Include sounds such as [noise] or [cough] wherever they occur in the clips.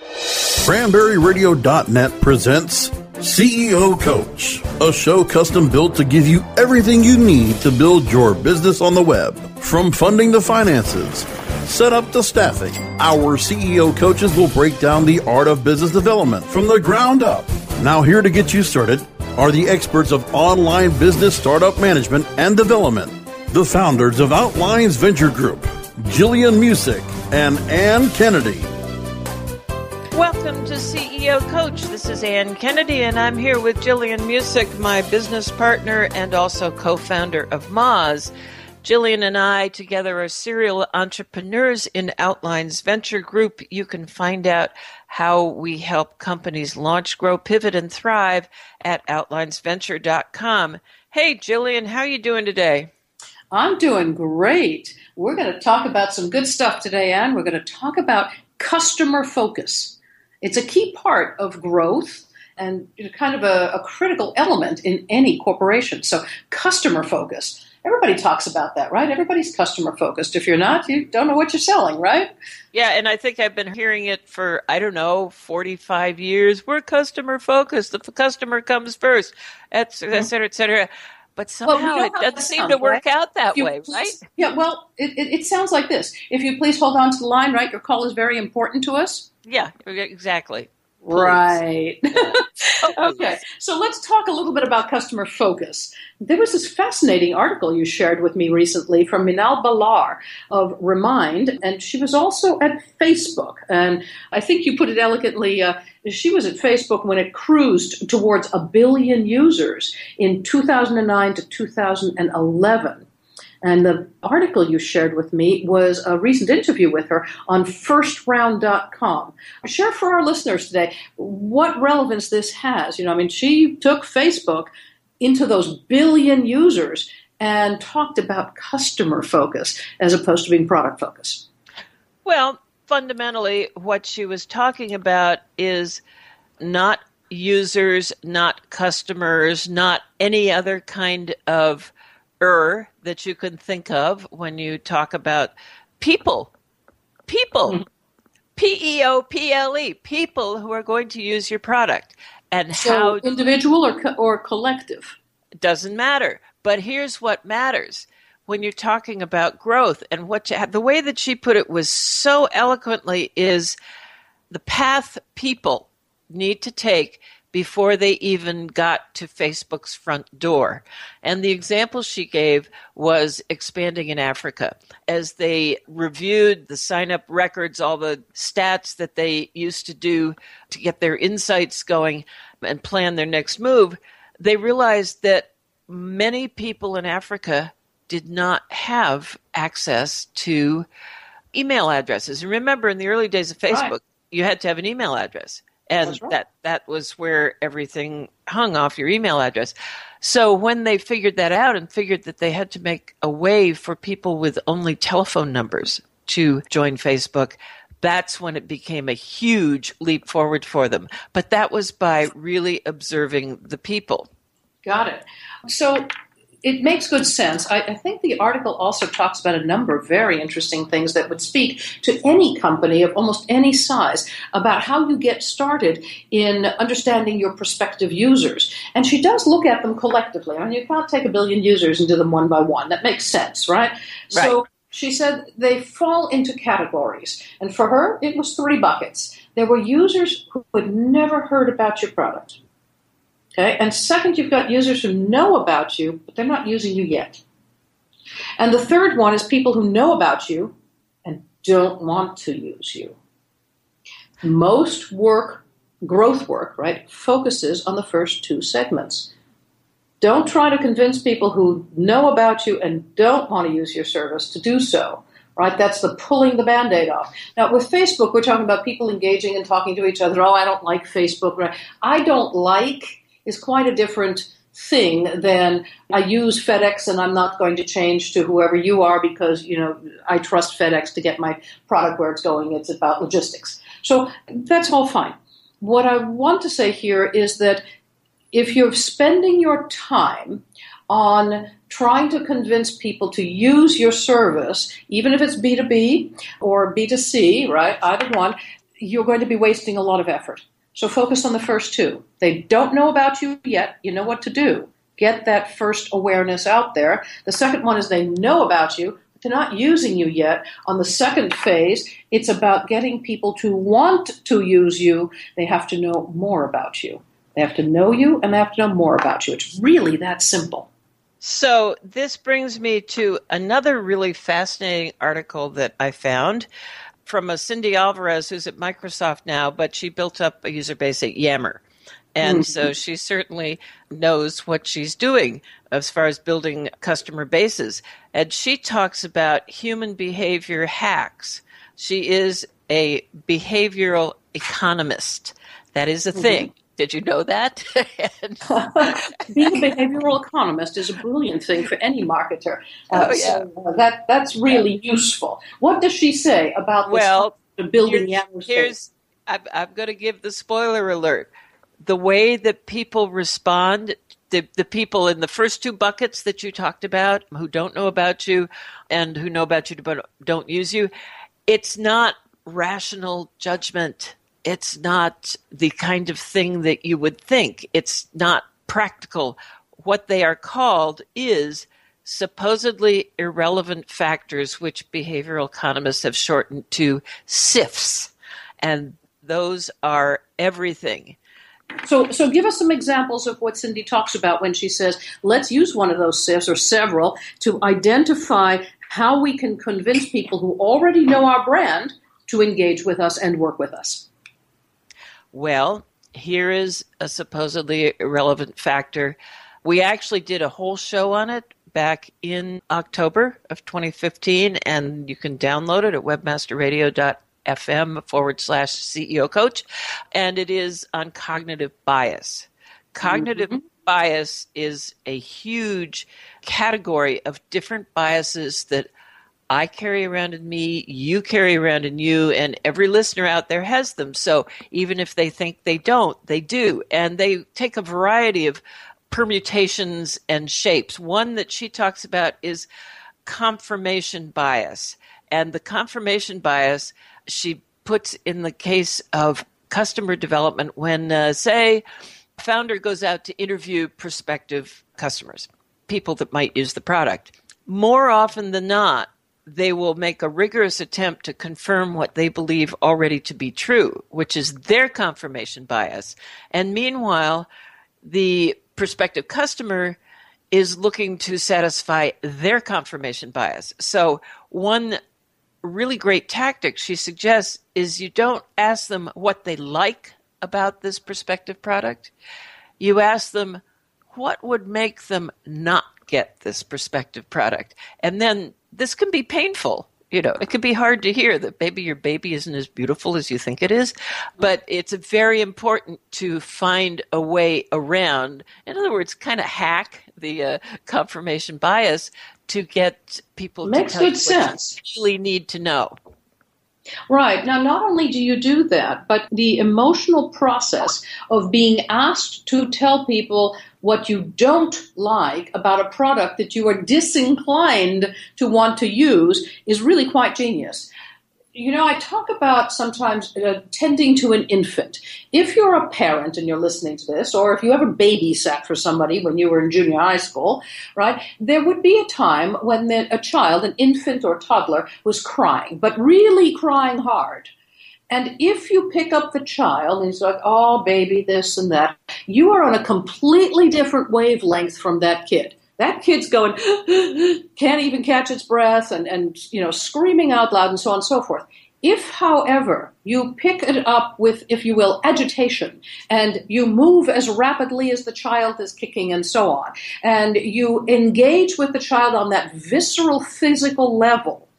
CranberryRadio.net presents CEO Coach, a show custom built to give you everything you need to build your business on the web. From funding to finances, set up to staffing, our CEO coaches will break down the art of business development from the ground up. Now, here to get you started are the experts of online business startup management and development, the founders of Outlines Venture Group, Jillian Muessig and Ann Kennedy. Welcome to CEO Coach. This is Ann Kennedy, and I'm here with Jillian Muessig, my business partner and also co founder of Moz. Jillian and I together are serial entrepreneurs in Outlines Venture Group. You can find out how we help companies launch, grow, pivot, and thrive at outlinesventure.com. Hey, Jillian, how are you doing today? I'm doing great. We're going to talk about some good stuff today, Ann. We're going to talk about customer focus. It's a key part of growth and kind of a, a critical element in any corporation. So, customer focus. Everybody talks about that, right? Everybody's customer focused. If you're not, you don't know what you're selling, right? Yeah, and I think I've been hearing it for, I don't know, 45 years. We're customer focused. The customer comes first, et cetera, et cetera, et cetera. But somehow well, it doesn't seem sounds, to work right? out that way, right? Yeah, well, it, it, it sounds like this. If you please hold on to the line, right? Your call is very important to us. Yeah, exactly. Please. Right. [laughs] okay. So let's talk a little bit about customer focus. There was this fascinating article you shared with me recently from Minal Balar of Remind, and she was also at Facebook. And I think you put it elegantly. Uh, she was at Facebook when it cruised towards a billion users in 2009 to 2011. And the article you shared with me was a recent interview with her on firstround.com. Share for our listeners today what relevance this has. You know, I mean, she took Facebook into those billion users and talked about customer focus as opposed to being product focus. Well, fundamentally, what she was talking about is not users, not customers, not any other kind of er that you can think of when you talk about people. People. Mm-hmm. P E O P L E. People who are going to use your product. And so how. Individual or, co- or collective? Doesn't matter. But here's what matters when you're talking about growth and what you have, the way that she put it was so eloquently is the path people need to take before they even got to Facebook's front door. And the example she gave was expanding in Africa. As they reviewed the sign up records, all the stats that they used to do to get their insights going and plan their next move, they realized that many people in Africa did not have access to email addresses. And remember, in the early days of Facebook, right. you had to have an email address and right. that that was where everything hung off your email address. So when they figured that out and figured that they had to make a way for people with only telephone numbers to join Facebook, that's when it became a huge leap forward for them. But that was by really observing the people. Got it. So it makes good sense. I, I, think the article also talks about a number of very interesting things that would speak to any company of almost any size about how you get started in understanding your prospective users. And she does look at them collectively. I mean, you can't take a billion users and do them one by one. That makes sense, right? right. So she said they fall into categories. And for her, it was three buckets. There were users who had never heard about your product. Okay? And second, you've got users who know about you, but they're not using you yet. And the third one is people who know about you and don't want to use you. Most work, growth work, right, focuses on the first two segments. Don't try to convince people who know about you and don't want to use your service to do so. Right? That's the pulling the band aid off. Now, with Facebook, we're talking about people engaging and talking to each other. Oh, I don't like Facebook. Right? I don't like is quite a different thing than I use FedEx and I'm not going to change to whoever you are because, you know, I trust FedEx to get my product where it's going. It's about logistics. So that's all fine. What I want to say here is that if you're spending your time on trying to convince people to use your service, even if it's B2B or B2C, right, either one, you're going to be wasting a lot of effort. So focus on the first two. They don't know about you yet. You know what to do. Get that first awareness out there. The second one is they know about you, but they're not using you yet. On the second phase, it's about getting people to want to use you. They have to know more about you. They have to know you and they have to know more about you. It's really that simple. So, this brings me to another really fascinating article that I found from a Cindy Alvarez who's at Microsoft now, but she built up a user base at Yammer. And mm-hmm. so she certainly knows what she's doing as far as building customer bases. And she talks about human behavior hacks. She is a behavioral economist. That is a mm-hmm. thing. Did you know that? [laughs] [laughs] Being a behavioral economist is a brilliant thing for any marketer. Uh, oh, yeah. So, uh, that, that's really yeah. useful. What does she say about well, building here's, here's I'm, I'm going to give the spoiler alert. The way that people respond the, the people in the first two buckets that you talked about who don't know about you and who know about you but don't use you, it's not rational judgment it's not the kind of thing that you would think. It's not practical. What they are called is supposedly irrelevant factors, which behavioral economists have shortened to SIFs. And those are everything. So, so give us some examples of what Cindy talks about when she says, let's use one of those SIFs or several to identify how we can convince people who already know our brand to engage with us and work with us. Well, here is a supposedly irrelevant factor. We actually did a whole show on it back in October of 2015, and you can download it at webmasterradio.fm forward slash CEO coach. And it is on cognitive bias. Cognitive mm-hmm. bias is a huge category of different biases that I carry around in me, you carry around in you, and every listener out there has them. So even if they think they don't, they do. And they take a variety of permutations and shapes. One that she talks about is confirmation bias. And the confirmation bias she puts in the case of customer development when, uh, say, founder goes out to interview prospective customers, people that might use the product. More often than not, they will make a rigorous attempt to confirm what they believe already to be true, which is their confirmation bias. And meanwhile, the prospective customer is looking to satisfy their confirmation bias. So, one really great tactic she suggests is you don't ask them what they like about this prospective product. You ask them what would make them not get this prospective product. And then this can be painful. You know, it can be hard to hear that maybe your baby isn't as beautiful as you think it is, but it's very important to find a way around. In other words, kind of hack the uh, confirmation bias to get people makes to good sense. really need to know. Right. Now, not only do you do that, but the emotional process of being asked to tell people what you don't like about a product that you are disinclined to want to use is really quite genius you know, I talk about sometimes uh, tending to an infant. If you're a parent and you're listening to this, or if you ever babysat for somebody when you were in junior high school, right, there would be a time when the, a child, an infant or toddler, was crying, but really crying hard. And if you pick up the child and he's like, oh, baby, this and that, you are on a completely different wavelength from that kid. That kid's going, [gasps] can't even catch its breath and, and, you know, screaming out loud and so on and so forth. If, however, you pick it up with, if you will, agitation, and you move as rapidly as the child is kicking and so on, and you engage with the child on that visceral physical level,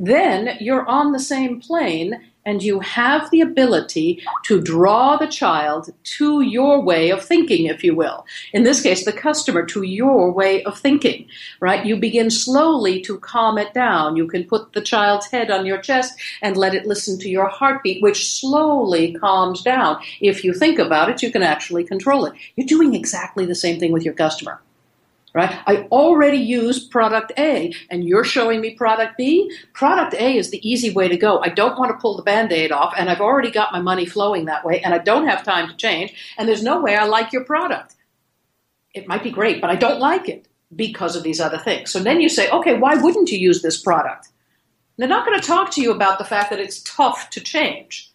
then you're on the same plane and you have the ability to draw the child to your way of thinking, if you will. In this case, the customer to your way of thinking, right? You begin slowly to calm it down. You can put the child's head on your chest and let it listen to your heartbeat, which slowly calms down. If you think about it, you can actually control it. You're doing exactly the same thing with your customer right? I already use product A and you're showing me product B. Product A is the easy way to go. I don't want to pull the band aid off and I've already got my money flowing that way and I don't have time to change and there's no way I like your product. It might be great, but I don't like it because of these other things. So then you say, okay, why wouldn't you use this product? They're not going to talk to you about the fact that it's tough to change.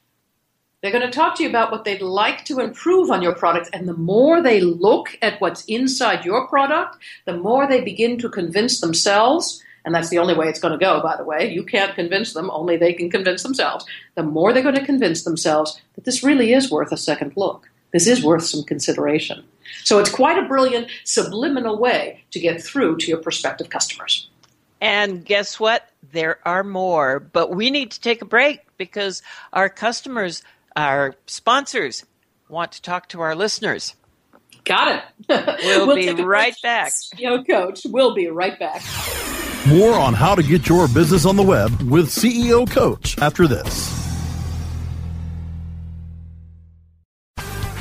They're going to talk to you about what they'd like to improve on your product. And the more they look at what's inside your product, the more they begin to convince themselves. And that's the only way it's going to go, by the way. You can't convince them, only they can convince themselves. The more they're going to convince themselves that this really is worth a second look. This is worth some consideration. So it's quite a brilliant subliminal way to get through to your prospective customers. And guess what? There are more, but we need to take a break because our customers our sponsors want to talk to our listeners. Got it. [laughs] We'll, we'll be right back. CEO Coach, we'll be right back. More on how to get your business on the web with CEO Coach after this.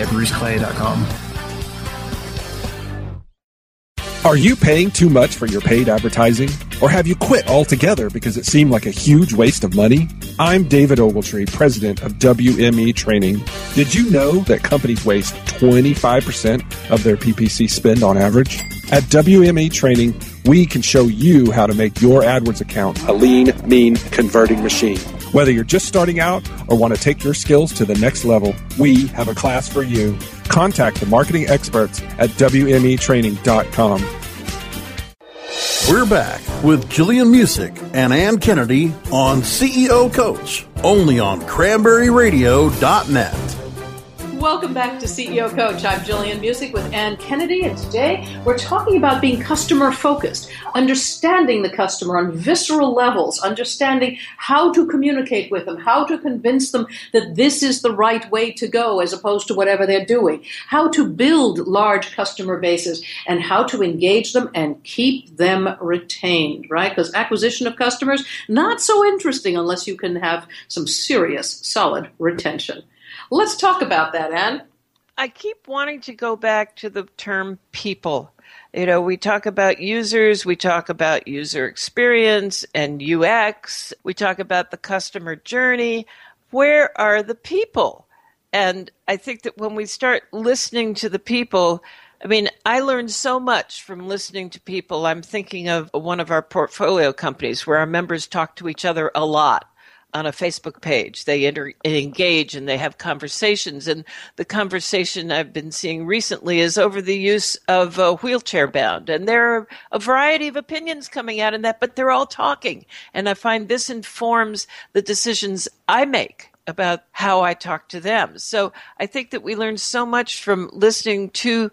at bruceclay.com. Are you paying too much for your paid advertising? Or have you quit altogether because it seemed like a huge waste of money? I'm David Ogletree, president of WME Training. Did you know that companies waste 25% of their PPC spend on average? At WME Training, we can show you how to make your AdWords account a lean, mean, converting machine. Whether you're just starting out or want to take your skills to the next level, we have a class for you. Contact the marketing experts at WMEtraining.com. We're back with Jillian Muessig and Ann Kennedy on CEO Coach, only on cranberryradio.net. Welcome back to CEO Coach. I'm Jillian Muessig with Ann Kennedy, and today we're talking about being customer focused, understanding the customer on visceral levels, understanding how to communicate with them, how to convince them that this is the right way to go as opposed to whatever they're doing, how to build large customer bases, and how to engage them and keep them retained, right? Because acquisition of customers, not so interesting unless you can have some serious, solid retention. Let's talk about that, Ann. I keep wanting to go back to the term people. You know, we talk about users, we talk about user experience and UX, we talk about the customer journey. Where are the people? And I think that when we start listening to the people, I mean, I learned so much from listening to people. I'm thinking of one of our portfolio companies where our members talk to each other a lot on a Facebook page. They enter, engage and they have conversations. And the conversation I've been seeing recently is over the use of uh, wheelchair bound. And there are a variety of opinions coming out in that, but they're all talking. And I find this informs the decisions I make about how I talk to them. So I think that we learn so much from listening to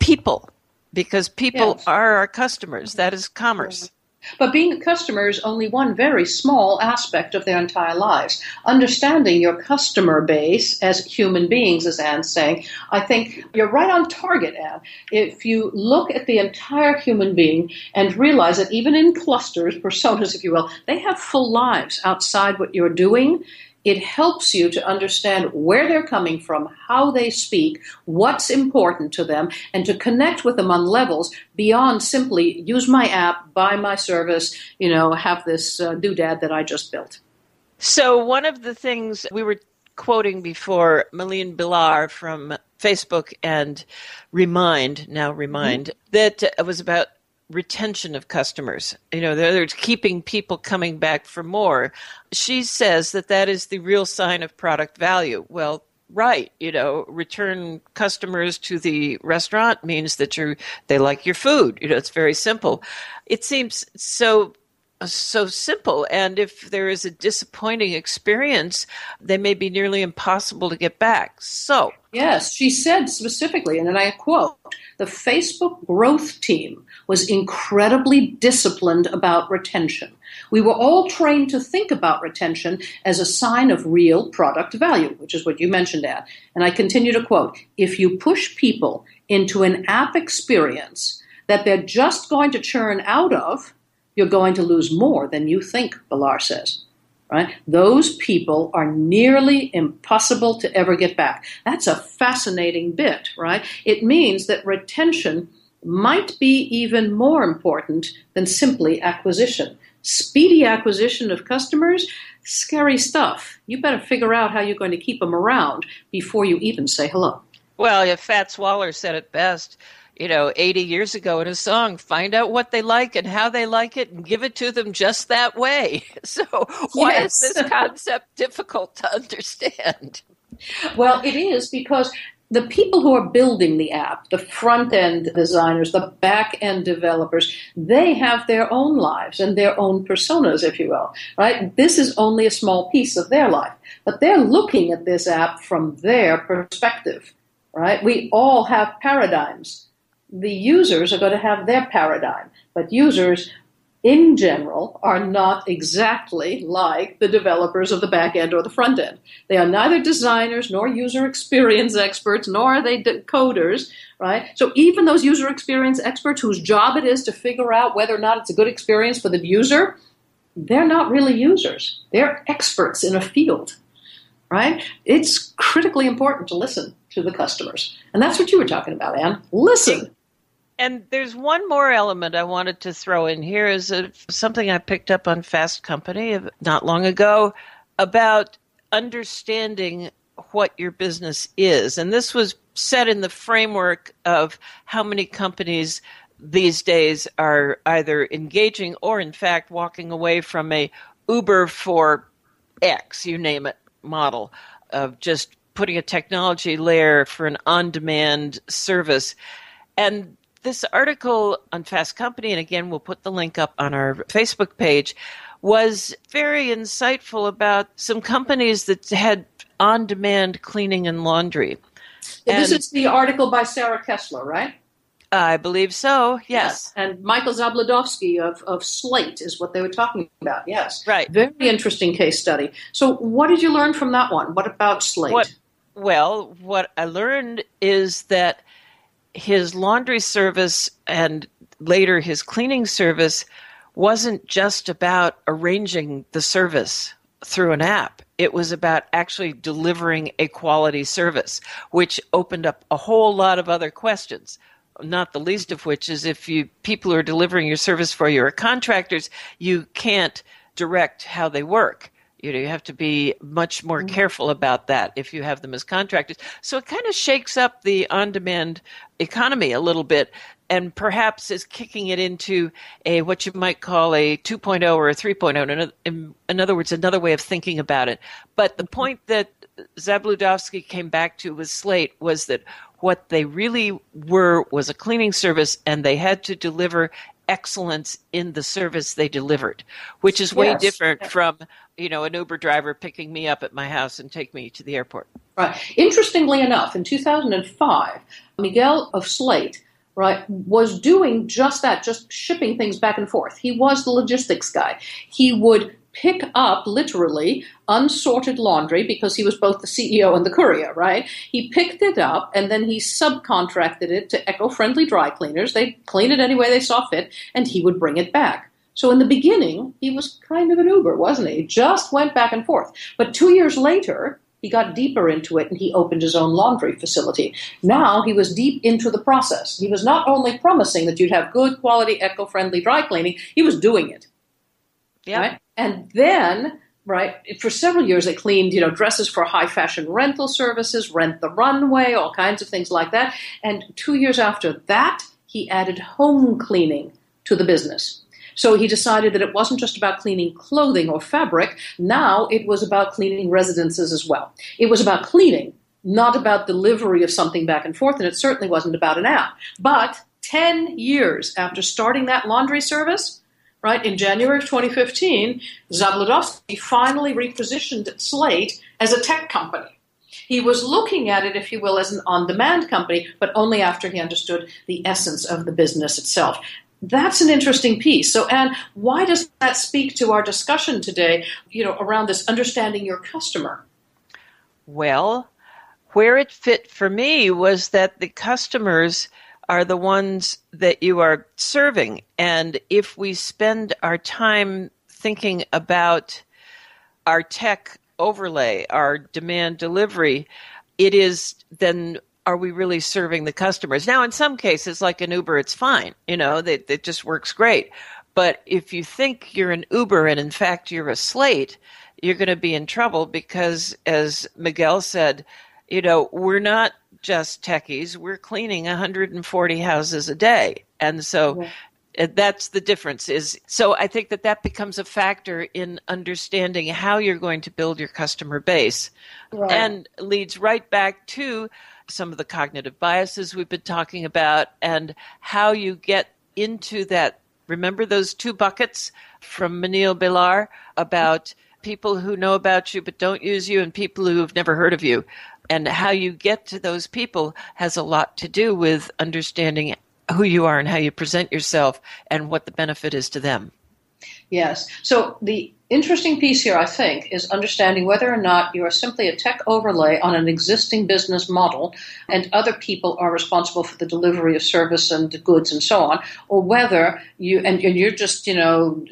people because people yes. are our customers. That is commerce. But being a customer is only one very small aspect of their entire lives. Understanding your customer base as human beings, as Ann's saying, I think you're right on target, Ann. If you look at the entire human being and realize that even in clusters, [laughs] personas, if you will, they have full lives outside what you're doing it helps you to understand where they're coming from, how they speak, what's important to them, and to connect with them on levels beyond simply use my app, buy my service, you know, have this uh, doodad that I just built. So, one of the things we were quoting before, Malin Bilar from Facebook and Remind, now Remind, mm-hmm. that was about retention of customers. You know, they're, keeping people coming back for more. She says that that is the real sign of product value. Well, right, you know, return customers to the restaurant means that you they like your food. You know, it's very simple. It seems so so simple. And if there is a disappointing experience, they may be nearly impossible to get back. So, yes, she said specifically, and then I quote the Facebook growth team was incredibly disciplined about retention. We were all trained to think about retention as a sign of real product value, which is what you mentioned, Ed. And I continue to quote If you push people into an app experience that they're just going to churn out of, you're going to lose more than you think, Bilar says. Right? Those people are nearly impossible to ever get back. That's a fascinating bit, right? It means that retention might be even more important than simply acquisition. Speedy acquisition of customers, scary stuff. You better figure out how you're going to keep them around before you even say hello. Well, if Fats Waller said it best you know, 80 years ago in a song. Find out what they like and how they like it and give it to them just that way. [laughs] So, why yes. is this concept difficult to understand? Well, it is because the people who are building the app, the front end designers, the back end developers, they have their own lives and their own personas, if you will, right? This is only a small piece of their life, but they're looking at this app from their perspective, right? We all have paradigms the users are going to have their paradigm, but users in general are not exactly like the developers of the back end or the front end. They are neither designers nor user experience experts, nor are they coders, right? So even those user experience experts whose job it is to figure out whether or not it's a good experience for the user, they're not really users. They're experts in a field, right? It's critically important to listen to the customers. And that's what you were talking about, Ann. Listen. And there's one more element I wanted to throw in here is a, something I picked up on Fast Company not long ago about understanding what your business is. And this was set in the framework of how many companies these days are either engaging or, in fact, walking away from a Uber for X, you name it, model of just putting a technology layer for an on demand service. And this article on Fast Company, and again, we'll put the link up on our Facebook page, was very insightful about some companies that had on demand cleaning and laundry. And this is the article by Sarah Kessler, right? I believe so, yes. And Michael Zabludovsky of, of Slate is what they were talking about, yes. Right. Very interesting case study. So, what did you learn from that one? What about Slate? What, well, what I learned is that his laundry service and later his cleaning service wasn't just about arranging the service through an app. It was about actually delivering a quality service, which opened up a whole lot of other questions. Not the least of which is if you people who are delivering your service for you are contractors, you can't direct how they work You know, you have to be much more Mm-hmm. careful about that if you have them as contractors. So it kind of shakes up the on-demand economy a little bit and perhaps is kicking it into a what you might call a 2.0 or a 3.0 in in, in other words another way of thinking about it but the point that Zabludovsky came back to with Slate was that what they really were was a cleaning service and they had to deliver excellence in the service they delivered which is way Yes. different from you know an uber driver picking me up at my house and take me to the airport Right. Interestingly enough, in 2005, Miguel of Slate, right, was doing just that, just shipping things back and forth. He was the logistics guy. He would pick up literally unsorted laundry because he was both the CEO and the courier, right? He picked it up and then he subcontracted it to eco-friendly dry cleaners. They clean it any way they saw fit and he would bring it back. So in the beginning, he was kind of an Uber, wasn't he? Just went back and forth. But two years later, he got deeper into it and he opened his own laundry facility. Now he was deep into the process. He was not only promising that you'd have good quality, eco friendly dry cleaning, he was doing it. yeah Right? And then, right, for several years they cleaned, you know, dresses for high fashion rental services, rent the runway, all kinds of things like that. And two years after that, he added home cleaning to the business. So he decided that it wasn't just about cleaning clothing or fabric. Now it was about cleaning residences as well. It was about cleaning, not about delivery of something back and forth, and it certainly wasn't about an app. But 10 years after starting that laundry service, right, in January of 2015, Zabludovsky finally repositioned Slate as a tech company. He was looking at it, if you will, as an on demand company, but only after he understood the essence of the business itself. That's an interesting piece. So, Ann, why does that speak to our discussion today, you know, around this understanding your customer? Well, where it fit for me was that the customers are the ones that you are serving. And if we spend our time thinking about our tech overlay, our demand delivery, it is then are we really serving the customers? Now, in some cases, like an Uber, it's fine. You know, that it just works great. But if you think you're an Uber and in fact you're a slate, you're going to be in trouble because, as Miguel said, you know, we're not just techies, we're cleaning 140 houses a day. And so uh, that's the difference is so i think that that becomes a factor in understanding how you're going to build your customer base Right. and leads right back to some of the cognitive biases we've been talking about and how you get into that remember those two buckets from Manil Bilar about people who know about you but don't use you and people who have never heard of you and how you get to those people has a lot to do with understanding who you are and how you present yourself and what the benefit is to them. Yes. So the interesting piece here, I think, is understanding whether or not you are simply a tech overlay on an existing business model and other people are responsible for the delivery of service and goods and so on, or whether you, and, you're just, you know,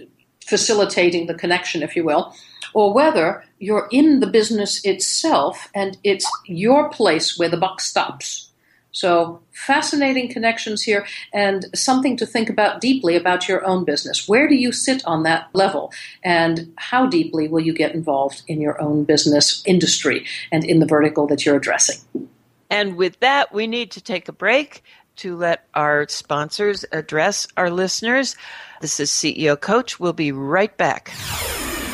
facilitating the connection, if you will, or whether you're in the business itself and it's your place where the buck stops. So, fascinating connections here and something to think about deeply about your own business. Where do you sit on that level? And how deeply will you get involved in your own business industry and in the vertical that you're addressing? And with that, we need to take a break to let our sponsors address our listeners. This is CEO Coach. We'll be right back.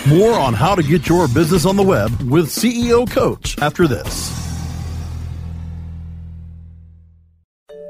More on how to get your business on the web with CEO Coach after this.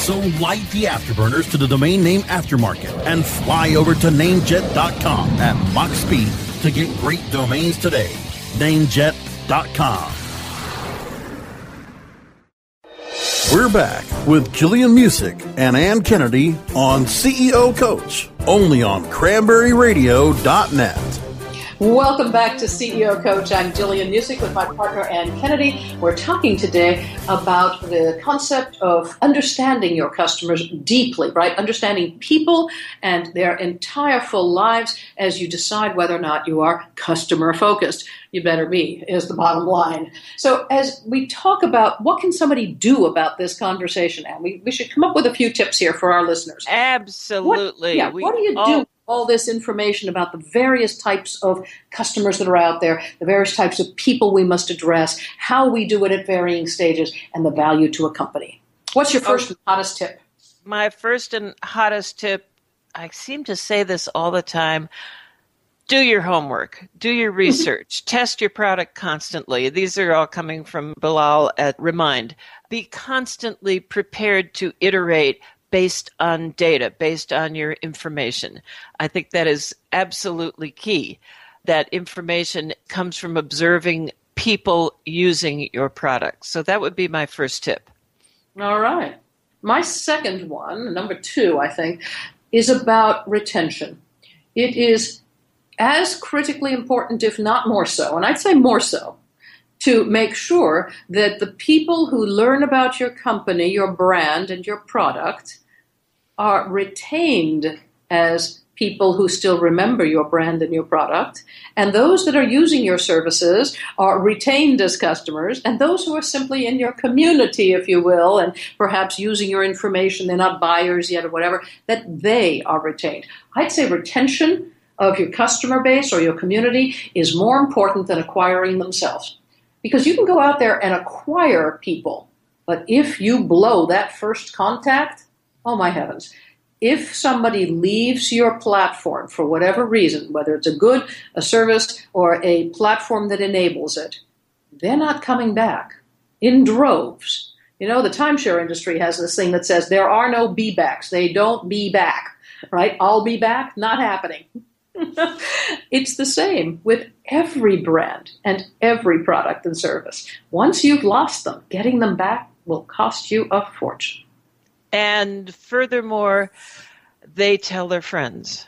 So light the afterburners to the domain name aftermarket and fly over to namejet.com at Mach speed to get great domains today. Namejet.com. We're back with Jillian Muessig and Ann Kennedy on CEO Coach, only on cranberryradio.net. Welcome back to CEO Coach. I'm Jillian Muessig with my partner Ann Kennedy. We're talking today about the concept of understanding your customers deeply, right? Understanding people and their entire full lives as you decide whether or not you are customer focused. You better be, is the bottom line. So as we talk about what can somebody do about this conversation, and we, we should come up with a few tips here for our listeners. Absolutely. What, yeah, we what do you all- do? All this information about the various types of customers that are out there, the various types of people we must address, how we do it at varying stages, and the value to a company. What's your oh. first and hottest tip? my first and hottest tip I seem to say this all the time do your homework, do your [laughs] research, test your product constantly. These are all coming from Bilal at Remind. Be constantly prepared to iterate based on data, based on your information. I think that is absolutely key. That information comes from observing people using your product. So that would be my first tip. All right. My second one, number two, I think, is about retention. It is as critically important, if not more so, and I'd say more so, to make sure that the people who learn about your company, your brand, and your product are retained as people who still remember your brand and your product, and those that are using your services are retained as customers, and those who are simply in your community, if you will, and perhaps using your information, they're not buyers yet or whatever, that they are retained. I'd say retention of your customer base or your community is more important than acquiring themselves. Because you can go out there and acquire people, but if you blow that first contact, oh my heavens, if somebody leaves your platform for whatever reason, whether it's a good, a service, or a platform that enables it, they're not coming back in droves. You know, the timeshare industry has this thing that says there are no be backs. They don't be back, right? I'll be back, not happening. [laughs] it's the same with every brand and every product and service. Once you've lost them, getting them back will cost you a fortune. And furthermore, they tell their friends.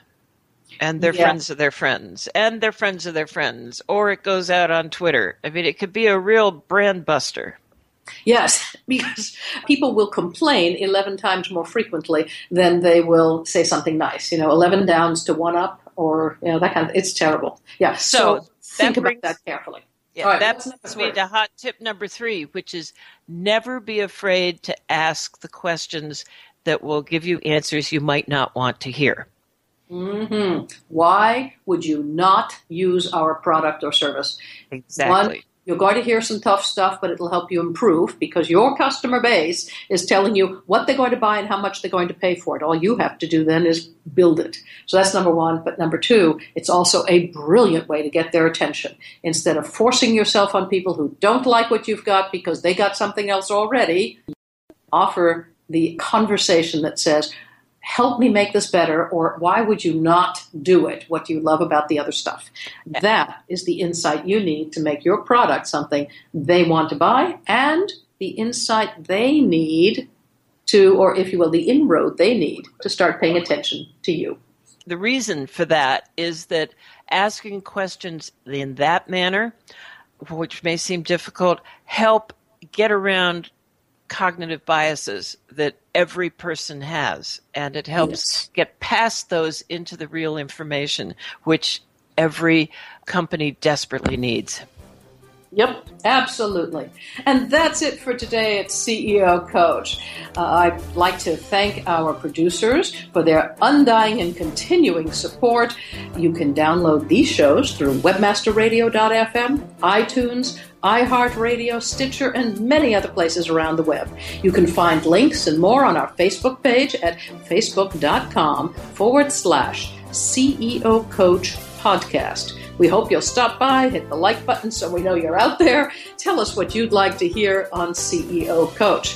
And their Yeah. friends of their friends. And their friends of their friends. Or it goes out on Twitter. I mean, it could be a real brand buster. Yes, [laughs] because people will complain 11 times more frequently than they will say something nice. You know, 11 downs to one up, or, you know, that kind of, it's terrible. Yeah, so, So, think that about that carefully. Yeah, All right, that brings me to hot tip number three, which is never be afraid to ask the questions that will give you answers you might not want to hear. Mm-hmm. Why would you not use our product or service? Exactly. One, you're going to hear some tough stuff, but it'll help you improve because your customer base is telling you what they're going to buy and how much they're going to pay for it. All you have to do then is build it. So that's number one. But number two, it's also a brilliant way to get their attention. Instead of forcing yourself on people who don't like what you've got because they got something else already, offer the conversation that says, help me make this better, or why would you not do it? What do you love about the other stuff? That is the insight you need to make your product something they want to buy and the insight they need to, or if you will, the inroad they need to start paying attention to you. the reason for that is that asking questions in that manner, which may seem difficult, help get around cognitive biases that every person has. And it helps Yes. get past those into the real information, which every company desperately needs. Yep, absolutely. And that's it for today at CEO Coach. Uh, I'd like to thank our producers for their undying and continuing support. You can download these shows through webmasterradio.fm, iTunes, iHeartRadio, Stitcher, and many other places around the web. You can find links and more on our Facebook page at facebook.com forward slash CEO Coach Podcast. We hope you'll stop by, hit the like button so we know you're out there. Tell us what you'd like to hear on CEO Coach.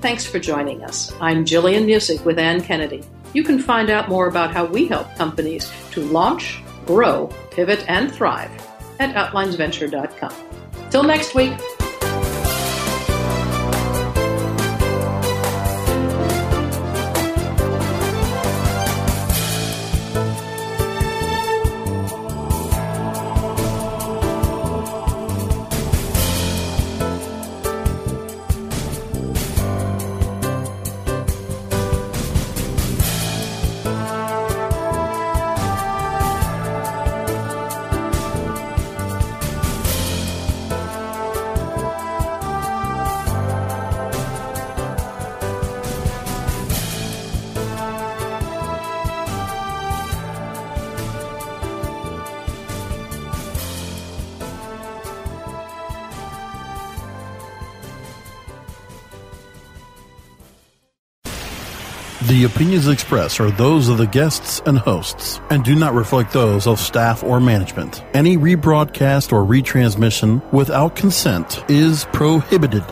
Thanks for joining us. I'm Jillian Muessig with Ann Kennedy. You can find out more about how we help companies to launch, grow, pivot, and thrive at outlinesventure.com. Till next week. Opinions expressed are those of the guests and hosts and do not reflect those of staff or management. Any rebroadcast or retransmission without consent is prohibited.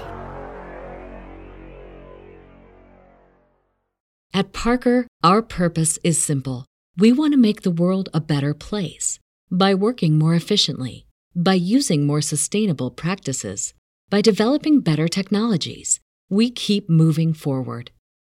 At Parker, our purpose is simple. We want to make the world a better place by working more efficiently, by using more sustainable practices, by developing better technologies. We keep moving forward.